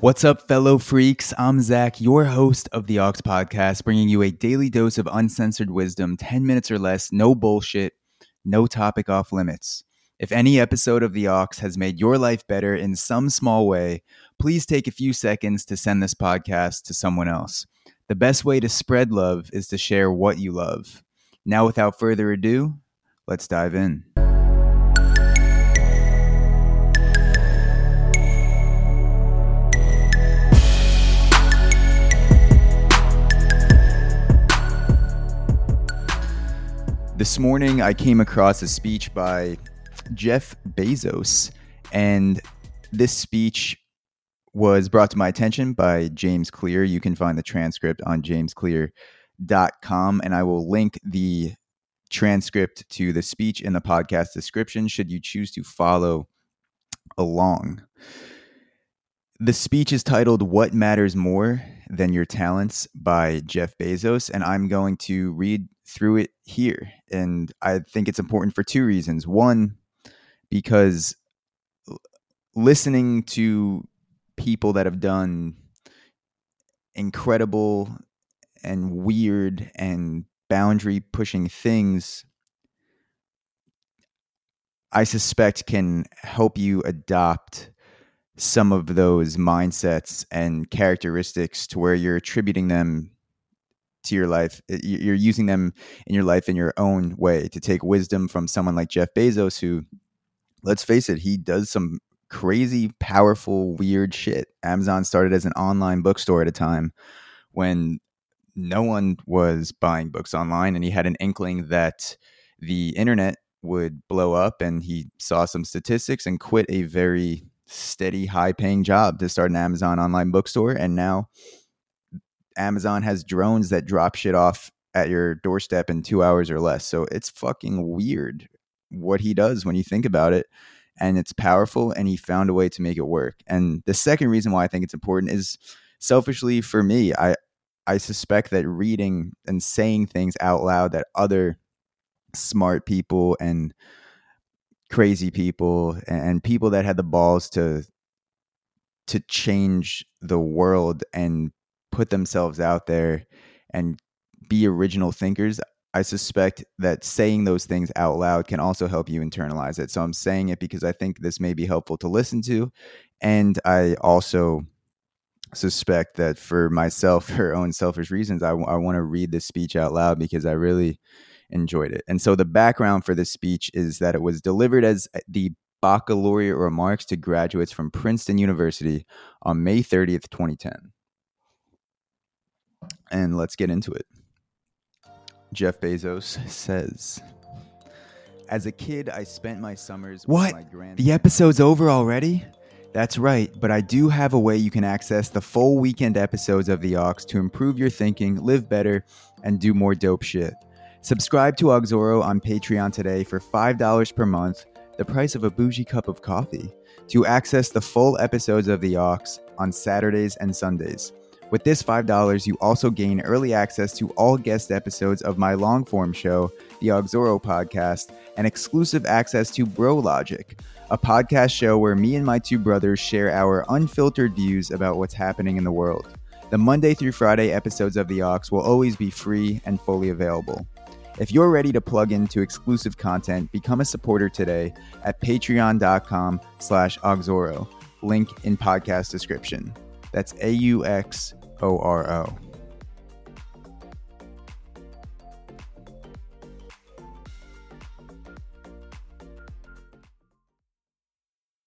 What's up, fellow freaks? I'm Zach, your host of the Aux Podcast, bringing you a daily dose of uncensored wisdom, 10 minutes or less, no bullshit, no topic off limits. If any episode of the Aux has made your life better in some small way, please take a few seconds to send this podcast to someone else. The best way to spread love is to share what you love. Now, without further ado, let's dive in. This morning, I came across a speech by Jeff Bezos, and this speech was brought to my attention by James Clear. You can find the transcript on jamesclear.com, and I will link the transcript to the speech in the podcast description should you choose to follow along. The speech is titled What Matters More Than Your Talents by Jeff Bezos, and I'm going to read through it here. And I think it's important for two reasons. One, because listening to people that have done incredible and weird and boundary pushing things, I suspect can help you adopt some of those mindsets and characteristics to where you're attributing them to your life. You're using them in your life in your own way to take wisdom from someone like Jeff Bezos, who, let's face it, he does some crazy, powerful, weird shit. Amazon started as an online bookstore at a time when no one was buying books online, and he had an inkling that the internet would blow up, and he saw some statistics and quit a very steady, high paying job to start an Amazon online bookstore. And now Amazon has drones that drop shit off at your doorstep in two hours or less. So it's fucking weird what he does when you think about it. And it's powerful, and he found a way to make it work. And the second reason why I think it's important is selfishly for me, I I suspect that reading and saying things out loud that other smart people and crazy people and people that had the balls to to change the world and put themselves out there and be original thinkers, I suspect that saying those things out loud can also help you internalize it. So I'm saying it because I think this may be helpful to listen to. And I also suspect that for myself, for own selfish reasons, I, I want to read this speech out loud because I really enjoyed it. And so the background for this speech is that it was delivered as uh, the baccalaureate remarks to graduates from Princeton University on May 30th, 2010 and let's get into it. Jeff Bezos says, As a kid, I spent my summers what? the episode's over already? That's right, but I do have a way you can access the full weekend episodes of The Aux to improve your thinking, live better, and do more dope shit. Subscribe to Auxoro on Patreon today for $5 per month, the price of a bougie cup of coffee, to access the full episodes of The Aux on Saturdays and Sundays. With this $5, you also gain early access to all guest episodes of my long form show, the Auxoro Podcast, and exclusive access to Bro Logic, a podcast show where me and my two brothers share our unfiltered views about what's happening in the world. The Monday through Friday episodes of The Aux will always be free and fully available. If you're ready to plug into exclusive content, become a supporter today at patreon.com slash auxoro. Link in podcast description. That's A U X O R O.